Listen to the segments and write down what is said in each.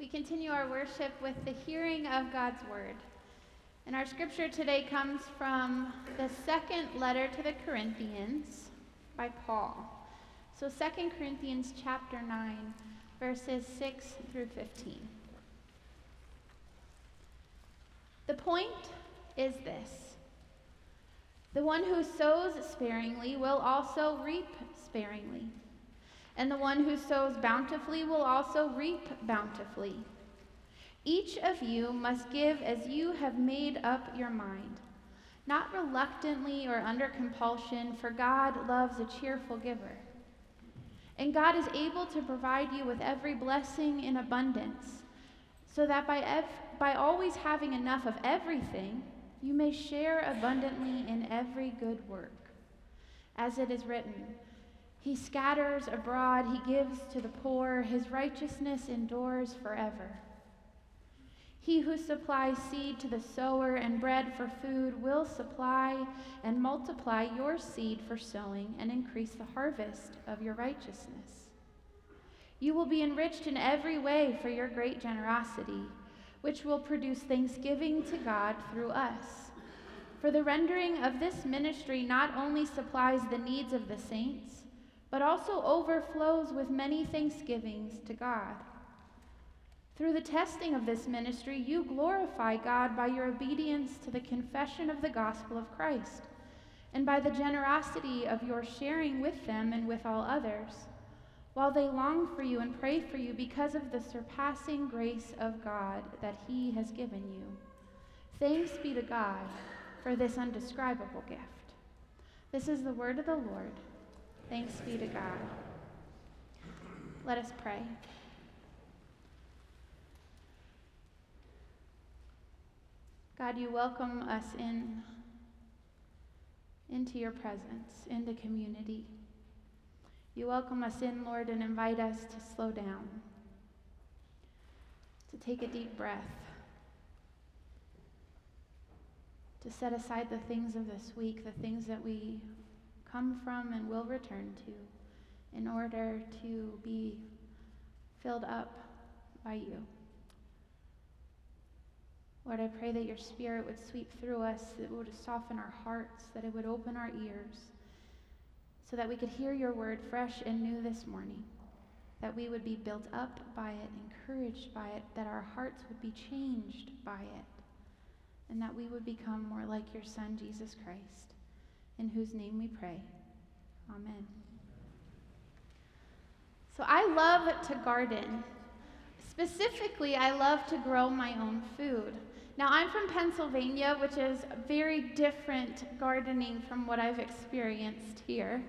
We continue our worship with the hearing of God's word. And our scripture today comes from the second letter to the Corinthians by Paul. So 2 Corinthians chapter 9, verses 6 through 15. The point is this the one who sows sparingly will also reap sparingly, and the one who sows bountifully will also reap bountifully. Each of you must give as you have made up your mind, not reluctantly or under compulsion, for God loves a cheerful giver. And God is able to provide you with every blessing in abundance, so that by, ev- by always having enough of everything, you may share abundantly in every good work. As it is written, He scatters abroad, He gives to the poor, His righteousness endures forever. He who supplies seed to the sower and bread for food will supply and multiply your seed for sowing and increase the harvest of your righteousness. You will be enriched in every way for your great generosity which will produce thanksgiving to God through us. For the rendering of this ministry not only supplies the needs of the saints, but also overflows with many thanksgivings to God. Through the testing of this ministry, you glorify God by your obedience to the confession of the gospel of Christ, and by the generosity of your sharing with them and with all others while they long for you and pray for you because of the surpassing grace of God that He has given you. Thanks be to God for this undescribable gift. This is the word of the Lord. Thanks be to God. Let us pray. God, you welcome us in into your presence, into community. You welcome us in, Lord, and invite us to slow down, to take a deep breath, to set aside the things of this week, the things that we come from and will return to, in order to be filled up by you. Lord, I pray that your spirit would sweep through us, that it would soften our hearts, that it would open our ears so that we could hear your word fresh and new this morning, that we would be built up by it, encouraged by it, that our hearts would be changed by it, and that we would become more like your Son, Jesus Christ, in whose name we pray. Amen. So I love to garden. Specifically, I love to grow my own food. Now, I'm from Pennsylvania, which is very different gardening from what I've experienced here.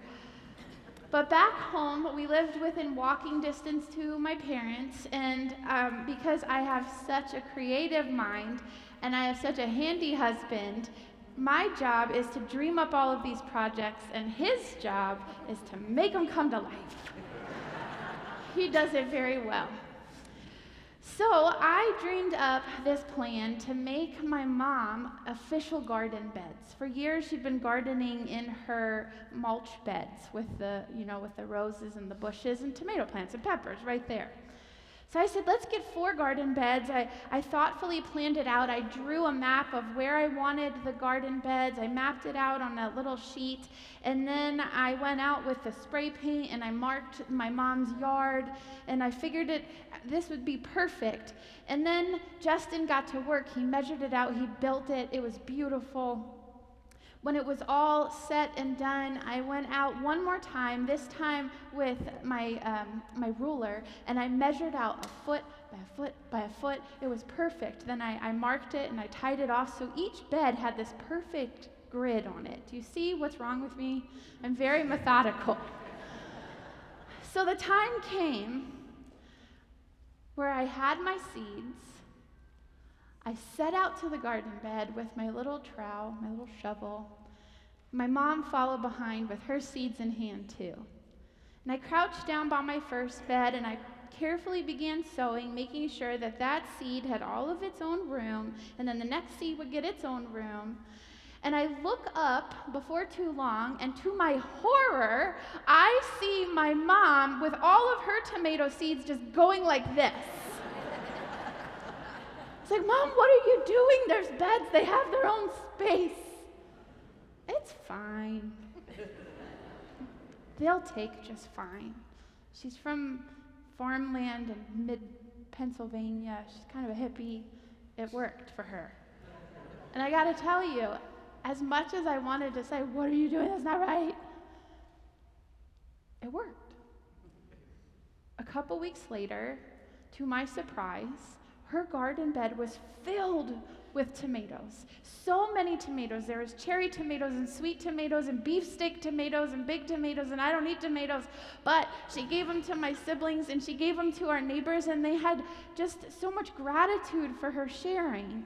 But back home, we lived within walking distance to my parents, and um, because I have such a creative mind and I have such a handy husband, my job is to dream up all of these projects, and his job is to make them come to life. he does it very well. So I dreamed up this plan to make my mom official garden beds. For years she'd been gardening in her mulch beds with the, you know, with the roses and the bushes and tomato plants and peppers right there. So I said, let's get four garden beds. I, I thoughtfully planned it out. I drew a map of where I wanted the garden beds. I mapped it out on a little sheet. And then I went out with the spray paint and I marked my mom's yard. And I figured it this would be perfect. And then Justin got to work. He measured it out. He built it. It was beautiful. When it was all set and done, I went out one more time, this time with my, um, my ruler, and I measured out a foot by a foot by a foot. It was perfect. Then I, I marked it and I tied it off so each bed had this perfect grid on it. Do you see what's wrong with me? I'm very methodical. so the time came where I had my seeds I set out to the garden bed with my little trowel, my little shovel. My mom followed behind with her seeds in hand, too. And I crouched down by my first bed and I carefully began sowing, making sure that that seed had all of its own room, and then the next seed would get its own room. And I look up before too long, and to my horror, I see my mom with all of her tomato seeds just going like this. It's like, Mom, what are you doing? There's beds, they have their own space. It's fine. They'll take just fine. She's from farmland in mid Pennsylvania. She's kind of a hippie. It worked for her. And I got to tell you, as much as I wanted to say, What are you doing? That's not right, it worked. A couple weeks later, to my surprise, her garden bed was filled with tomatoes. So many tomatoes. There was cherry tomatoes and sweet tomatoes and beefsteak tomatoes and big tomatoes, and I don't eat tomatoes. But she gave them to my siblings and she gave them to our neighbors, and they had just so much gratitude for her sharing.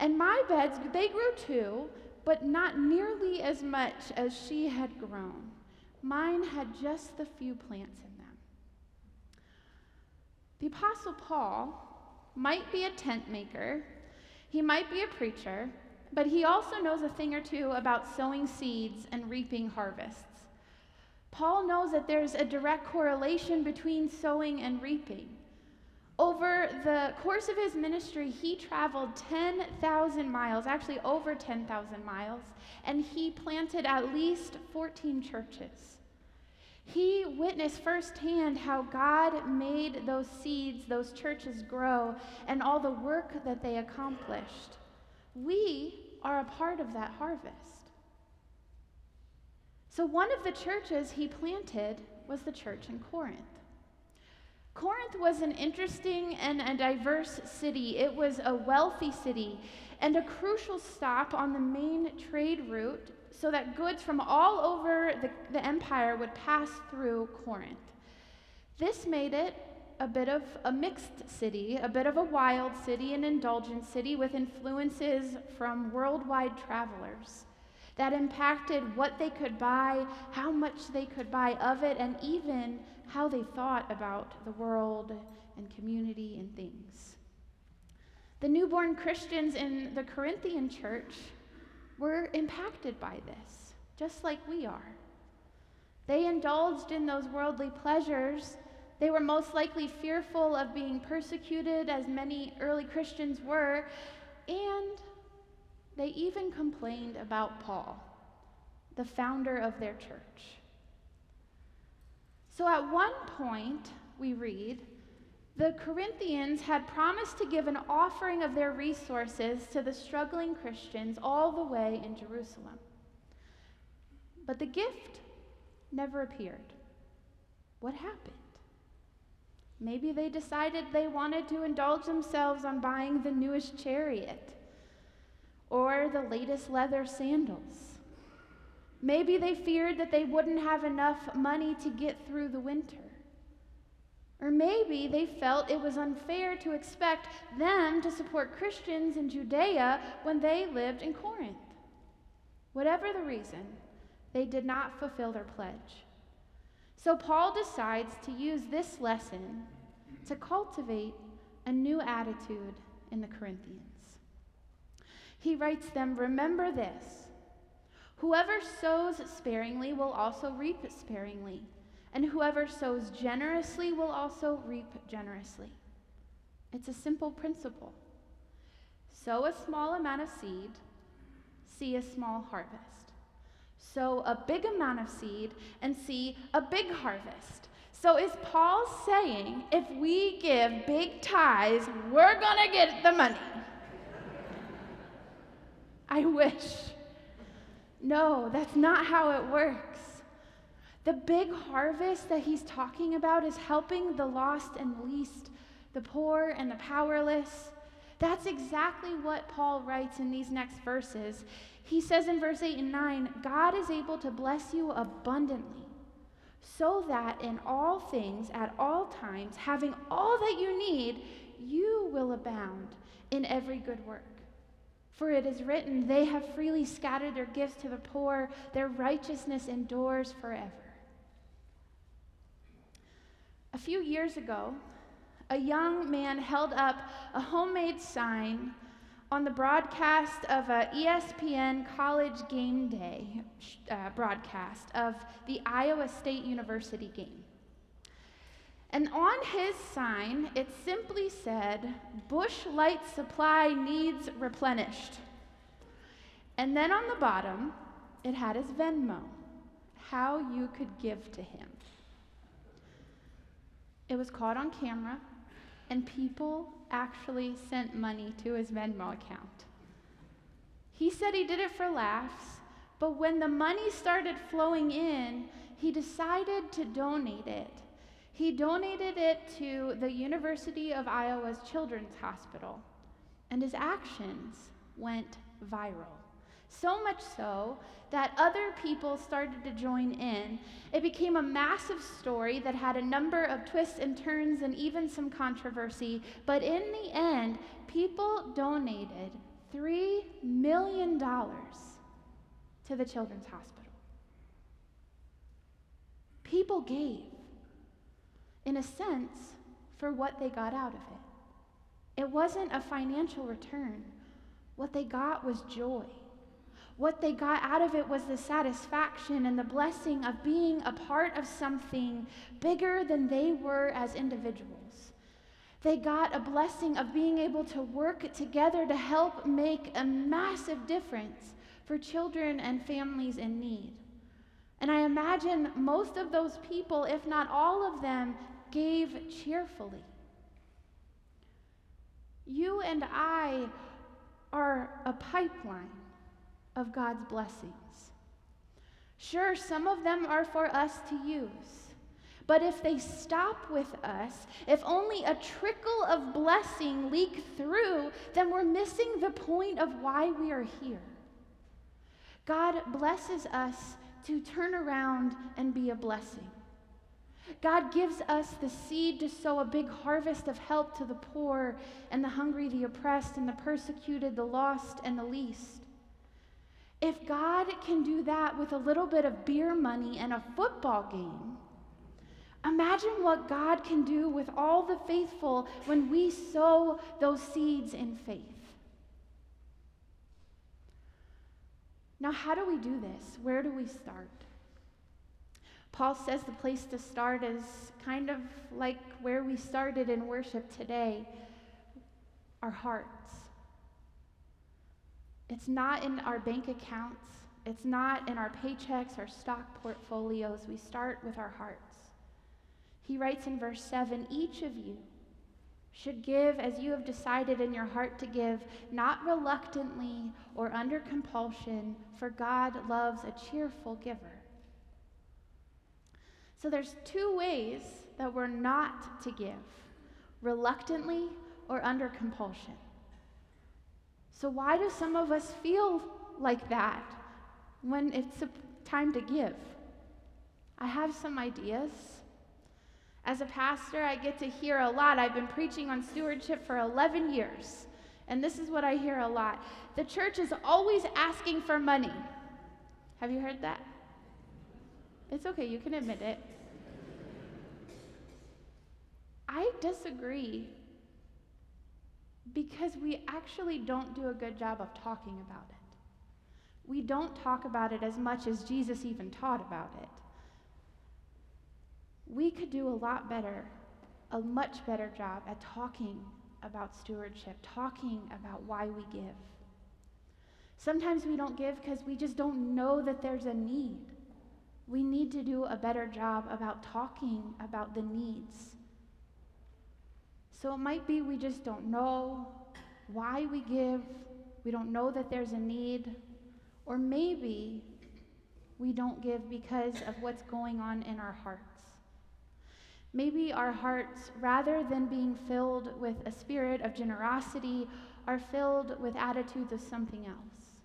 And my beds, they grew too, but not nearly as much as she had grown. Mine had just the few plants in them. The Apostle Paul might be a tent maker, he might be a preacher, but he also knows a thing or two about sowing seeds and reaping harvests. Paul knows that there's a direct correlation between sowing and reaping. Over the course of his ministry, he traveled 10,000 miles, actually over 10,000 miles, and he planted at least 14 churches. He witnessed firsthand how God made those seeds, those churches grow, and all the work that they accomplished. We are a part of that harvest. So, one of the churches he planted was the church in Corinth. Corinth was an interesting and a diverse city. It was a wealthy city and a crucial stop on the main trade route so that goods from all over the, the empire would pass through Corinth. This made it a bit of a mixed city, a bit of a wild city, an indulgent city with influences from worldwide travelers that impacted what they could buy, how much they could buy of it, and even how they thought about the world and community and things. The newborn Christians in the Corinthian church were impacted by this, just like we are. They indulged in those worldly pleasures. They were most likely fearful of being persecuted, as many early Christians were, and they even complained about Paul, the founder of their church. So at one point, we read, the Corinthians had promised to give an offering of their resources to the struggling Christians all the way in Jerusalem. But the gift never appeared. What happened? Maybe they decided they wanted to indulge themselves on buying the newest chariot or the latest leather sandals. Maybe they feared that they wouldn't have enough money to get through the winter. Or maybe they felt it was unfair to expect them to support Christians in Judea when they lived in Corinth. Whatever the reason, they did not fulfill their pledge. So Paul decides to use this lesson to cultivate a new attitude in the Corinthians. He writes them, Remember this whoever sows sparingly will also reap sparingly and whoever sows generously will also reap generously. It's a simple principle. Sow a small amount of seed, see a small harvest. Sow a big amount of seed and see a big harvest. So, is Paul saying if we give big tithes, we're going to get the money? I wish. No, that's not how it works. The big harvest that he's talking about is helping the lost and least, the poor and the powerless. That's exactly what Paul writes in these next verses. He says in verse 8 and 9 God is able to bless you abundantly, so that in all things, at all times, having all that you need, you will abound in every good work. For it is written, They have freely scattered their gifts to the poor, their righteousness endures forever. A few years ago, a young man held up a homemade sign on the broadcast of a ESPN college game day uh, broadcast of the Iowa State University game. And on his sign, it simply said, Busch Light Supply needs replenished. And then on the bottom, it had his Venmo, how you could give to him. It was caught on camera, and people actually sent money to his Venmo account. He said he did it for laughs, but when the money started flowing in, he decided to donate it he donated it to the University of Iowa's Children's Hospital, and his actions went viral. So much so that other people started to join in. It became a massive story that had a number of twists and turns and even some controversy. But in the end, people donated $3 million to the Children's Hospital. People gave in a sense, for what they got out of it. It wasn't a financial return. What they got was joy. What they got out of it was the satisfaction and the blessing of being a part of something bigger than they were as individuals. They got a blessing of being able to work together to help make a massive difference for children and families in need. And I imagine most of those people, if not all of them, gave cheerfully. You and I are a pipeline of God's blessings. Sure, some of them are for us to use. But if they stop with us, if only a trickle of blessing leak through, then we're missing the point of why we are here. God blesses us to turn around and be a blessing. God gives us the seed to sow a big harvest of help to the poor and the hungry, the oppressed and the persecuted, the lost and the least. If God can do that with a little bit of beer money and a football game, imagine what God can do with all the faithful when we sow those seeds in faith. Now, how do we do this? Where do we start? Paul says the place to start is kind of like where we started in worship today our hearts. It's not in our bank accounts, it's not in our paychecks our stock portfolios. We start with our hearts. He writes in verse 7 each of you should give as you have decided in your heart to give, not reluctantly or under compulsion, for God loves a cheerful giver. So there's two ways that we're not to give reluctantly or under compulsion. So, why do some of us feel like that when it's time to give? I have some ideas. As a pastor, I get to hear a lot. I've been preaching on stewardship for 11 years, and this is what I hear a lot. The church is always asking for money. Have you heard that? It's okay, you can admit it. I disagree because we actually don't do a good job of talking about it. We don't talk about it as much as Jesus even taught about it. We could do a lot better, a much better job at talking about stewardship, talking about why we give. Sometimes we don't give because we just don't know that there's a need. We need to do a better job about talking about the needs so it might be we just don't know why we give, we don't know that there's a need, or maybe we don't give because of what's going on in our hearts. Maybe our hearts, rather than being filled with a spirit of generosity, are filled with attitudes of something else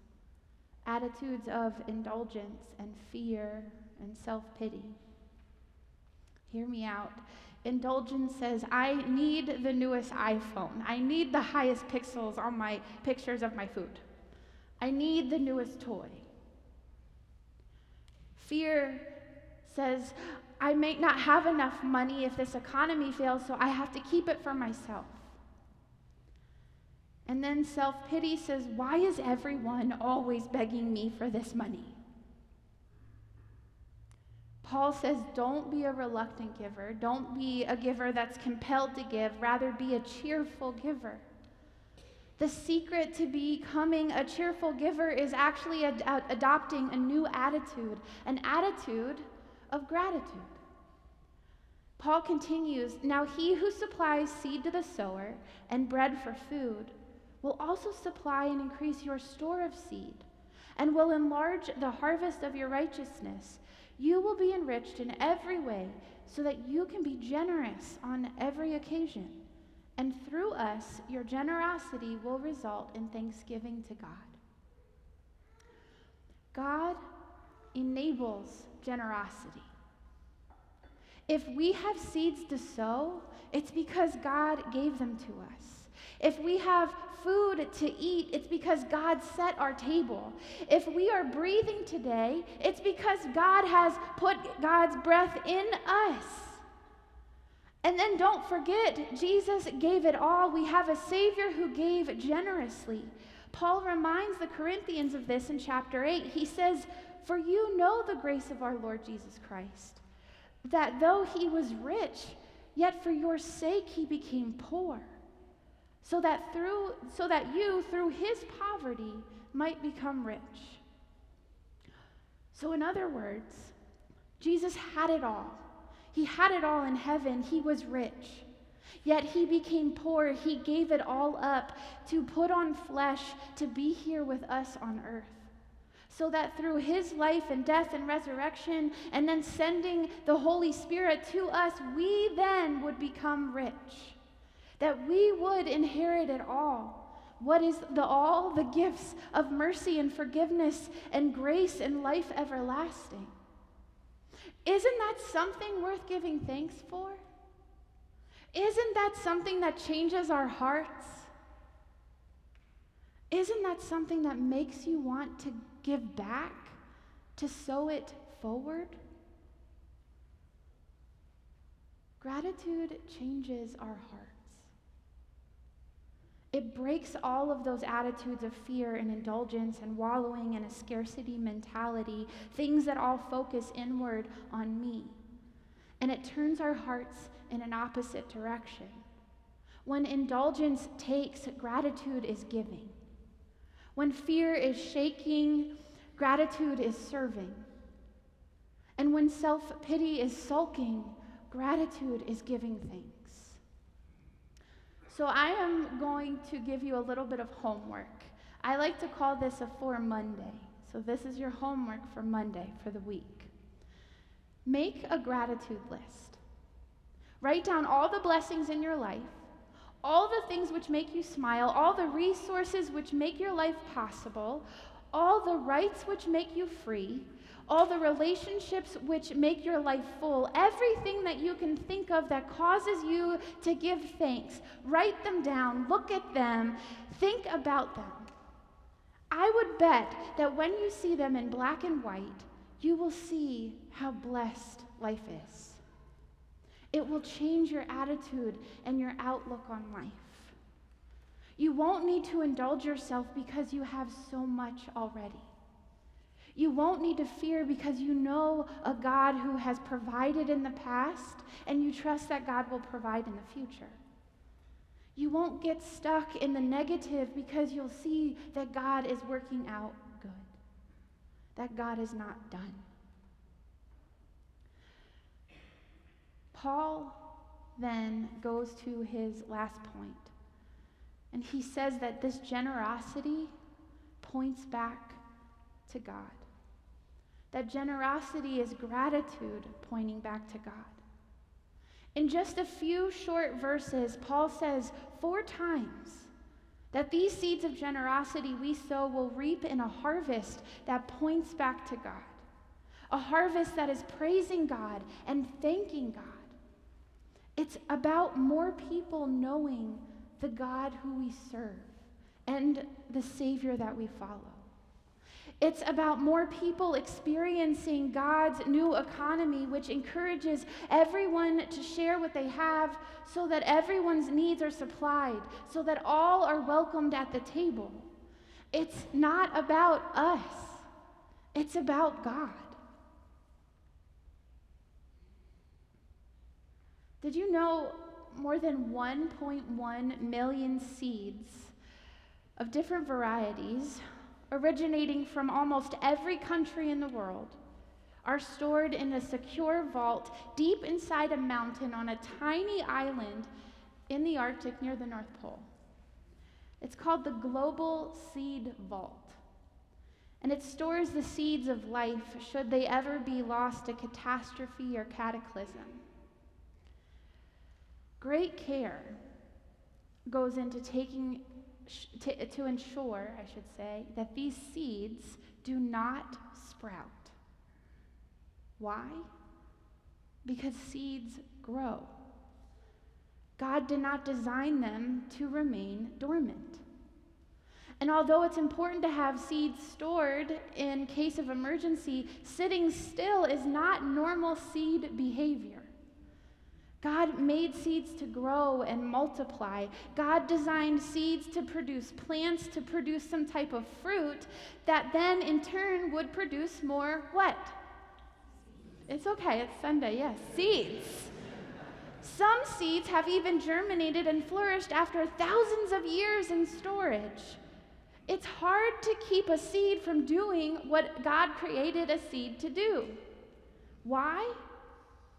attitudes of indulgence and fear and self pity. Hear me out. Indulgence says, I need the newest iPhone. I need the highest pixels on my pictures of my food. I need the newest toy. Fear says, I may not have enough money if this economy fails, so I have to keep it for myself. And then self pity says, Why is everyone always begging me for this money? Paul says, don't be a reluctant giver. Don't be a giver that's compelled to give. Rather, be a cheerful giver. The secret to becoming a cheerful giver is actually ad- ad- adopting a new attitude, an attitude of gratitude. Paul continues Now he who supplies seed to the sower and bread for food will also supply and increase your store of seed, and will enlarge the harvest of your righteousness. You will be enriched in every way, so that you can be generous on every occasion. And through us, your generosity will result in thanksgiving to God. God enables generosity. If we have seeds to sow, it's because God gave them to us. If we have food to eat, it's because God set our table. If we are breathing today, it's because God has put God's breath in us. And then don't forget, Jesus gave it all. We have a Savior who gave generously. Paul reminds the Corinthians of this in chapter 8. He says, For you know the grace of our Lord Jesus Christ, that though he was rich, yet for your sake he became poor, so that through so that you through his poverty might become rich. So in other words, Jesus had it all. He had it all in heaven. He was rich. Yet he became poor. He gave it all up to put on flesh to be here with us on earth. So that through his life and death and resurrection, and then sending the Holy Spirit to us, we then would become rich. That we would inherit it all. What is the all? The gifts of mercy and forgiveness and grace and life everlasting. Isn't that something worth giving thanks for? Isn't that something that changes our hearts? Isn't that something that makes you want to give back, to sow it forward? Gratitude changes our hearts. It breaks all of those attitudes of fear and indulgence and wallowing in a scarcity mentality, things that all focus inward on me. And it turns our hearts in an opposite direction. When indulgence takes, gratitude is giving. When fear is shaking, gratitude is serving. And when self pity is sulking, gratitude is giving thanks. So I am going to give you a little bit of homework. I like to call this a for Monday. So this is your homework for Monday for the week. Make a gratitude list. Write down all the blessings in your life, all the things which make you smile, all the resources which make your life possible, all the rights which make you free, all the relationships which make your life full, everything that you can think of that causes you to give thanks, write them down, look at them, think about them. I would bet that when you see them in black and white, you will see how blessed life is. It will change your attitude and your outlook on life. You won't need to indulge yourself because you have so much already. You won't need to fear because you know a God who has provided in the past and you trust that God will provide in the future. You won't get stuck in the negative because you'll see that God is working out good, that God is not done. Paul then goes to his last point, and he says that this generosity points back to God. That generosity is gratitude pointing back to God. In just a few short verses, Paul says four times that these seeds of generosity we sow will reap in a harvest that points back to God. A harvest that is praising God and thanking God. It's about more people knowing the God who we serve and the Savior that we follow. It's about more people experiencing God's new economy, which encourages everyone to share what they have so that everyone's needs are supplied, so that all are welcomed at the table. It's not about us, it's about God. Did you know more than 1.1 million seeds of different varieties, originating from almost every country in the world, are stored in a secure vault deep inside a mountain on a tiny island in the Arctic near the North Pole. It's called the Global Seed Vault. And it stores the seeds of life should they ever be lost to catastrophe or cataclysm. Great care goes into taking to, to ensure, I should say, that these seeds do not sprout. Why? Because seeds grow. God did not design them to remain dormant. And although it's important to have seeds stored in case of emergency, sitting still is not normal seed behavior. God made seeds to grow and multiply. God designed seeds to produce plants, to produce some type of fruit that then in turn would produce more what? It's okay, it's Sunday, yes, seeds. Some seeds have even germinated and flourished after thousands of years in storage. It's hard to keep a seed from doing what God created a seed to do. Why?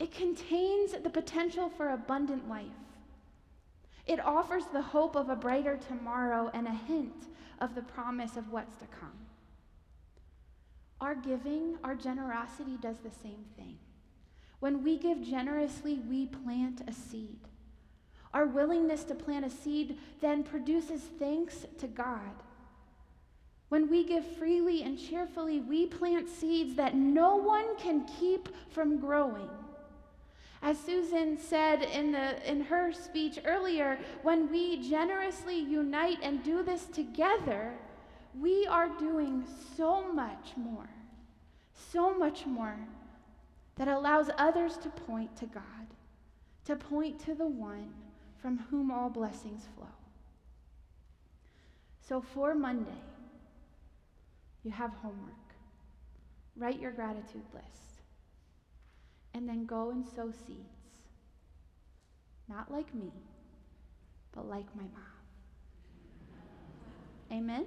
It contains the potential for abundant life. It offers the hope of a brighter tomorrow and a hint of the promise of what's to come. Our giving, our generosity does the same thing. When we give generously, we plant a seed. Our willingness to plant a seed then produces thanks to God. When we give freely and cheerfully, we plant seeds that no one can keep from growing. As Susan said in, the, in her speech earlier, when we generously unite and do this together, we are doing so much more, so much more that allows others to point to God, to point to the one from whom all blessings flow. So for Monday, you have homework. Write your gratitude list. And then go and sow seeds. Not like me, but like my mom. Amen?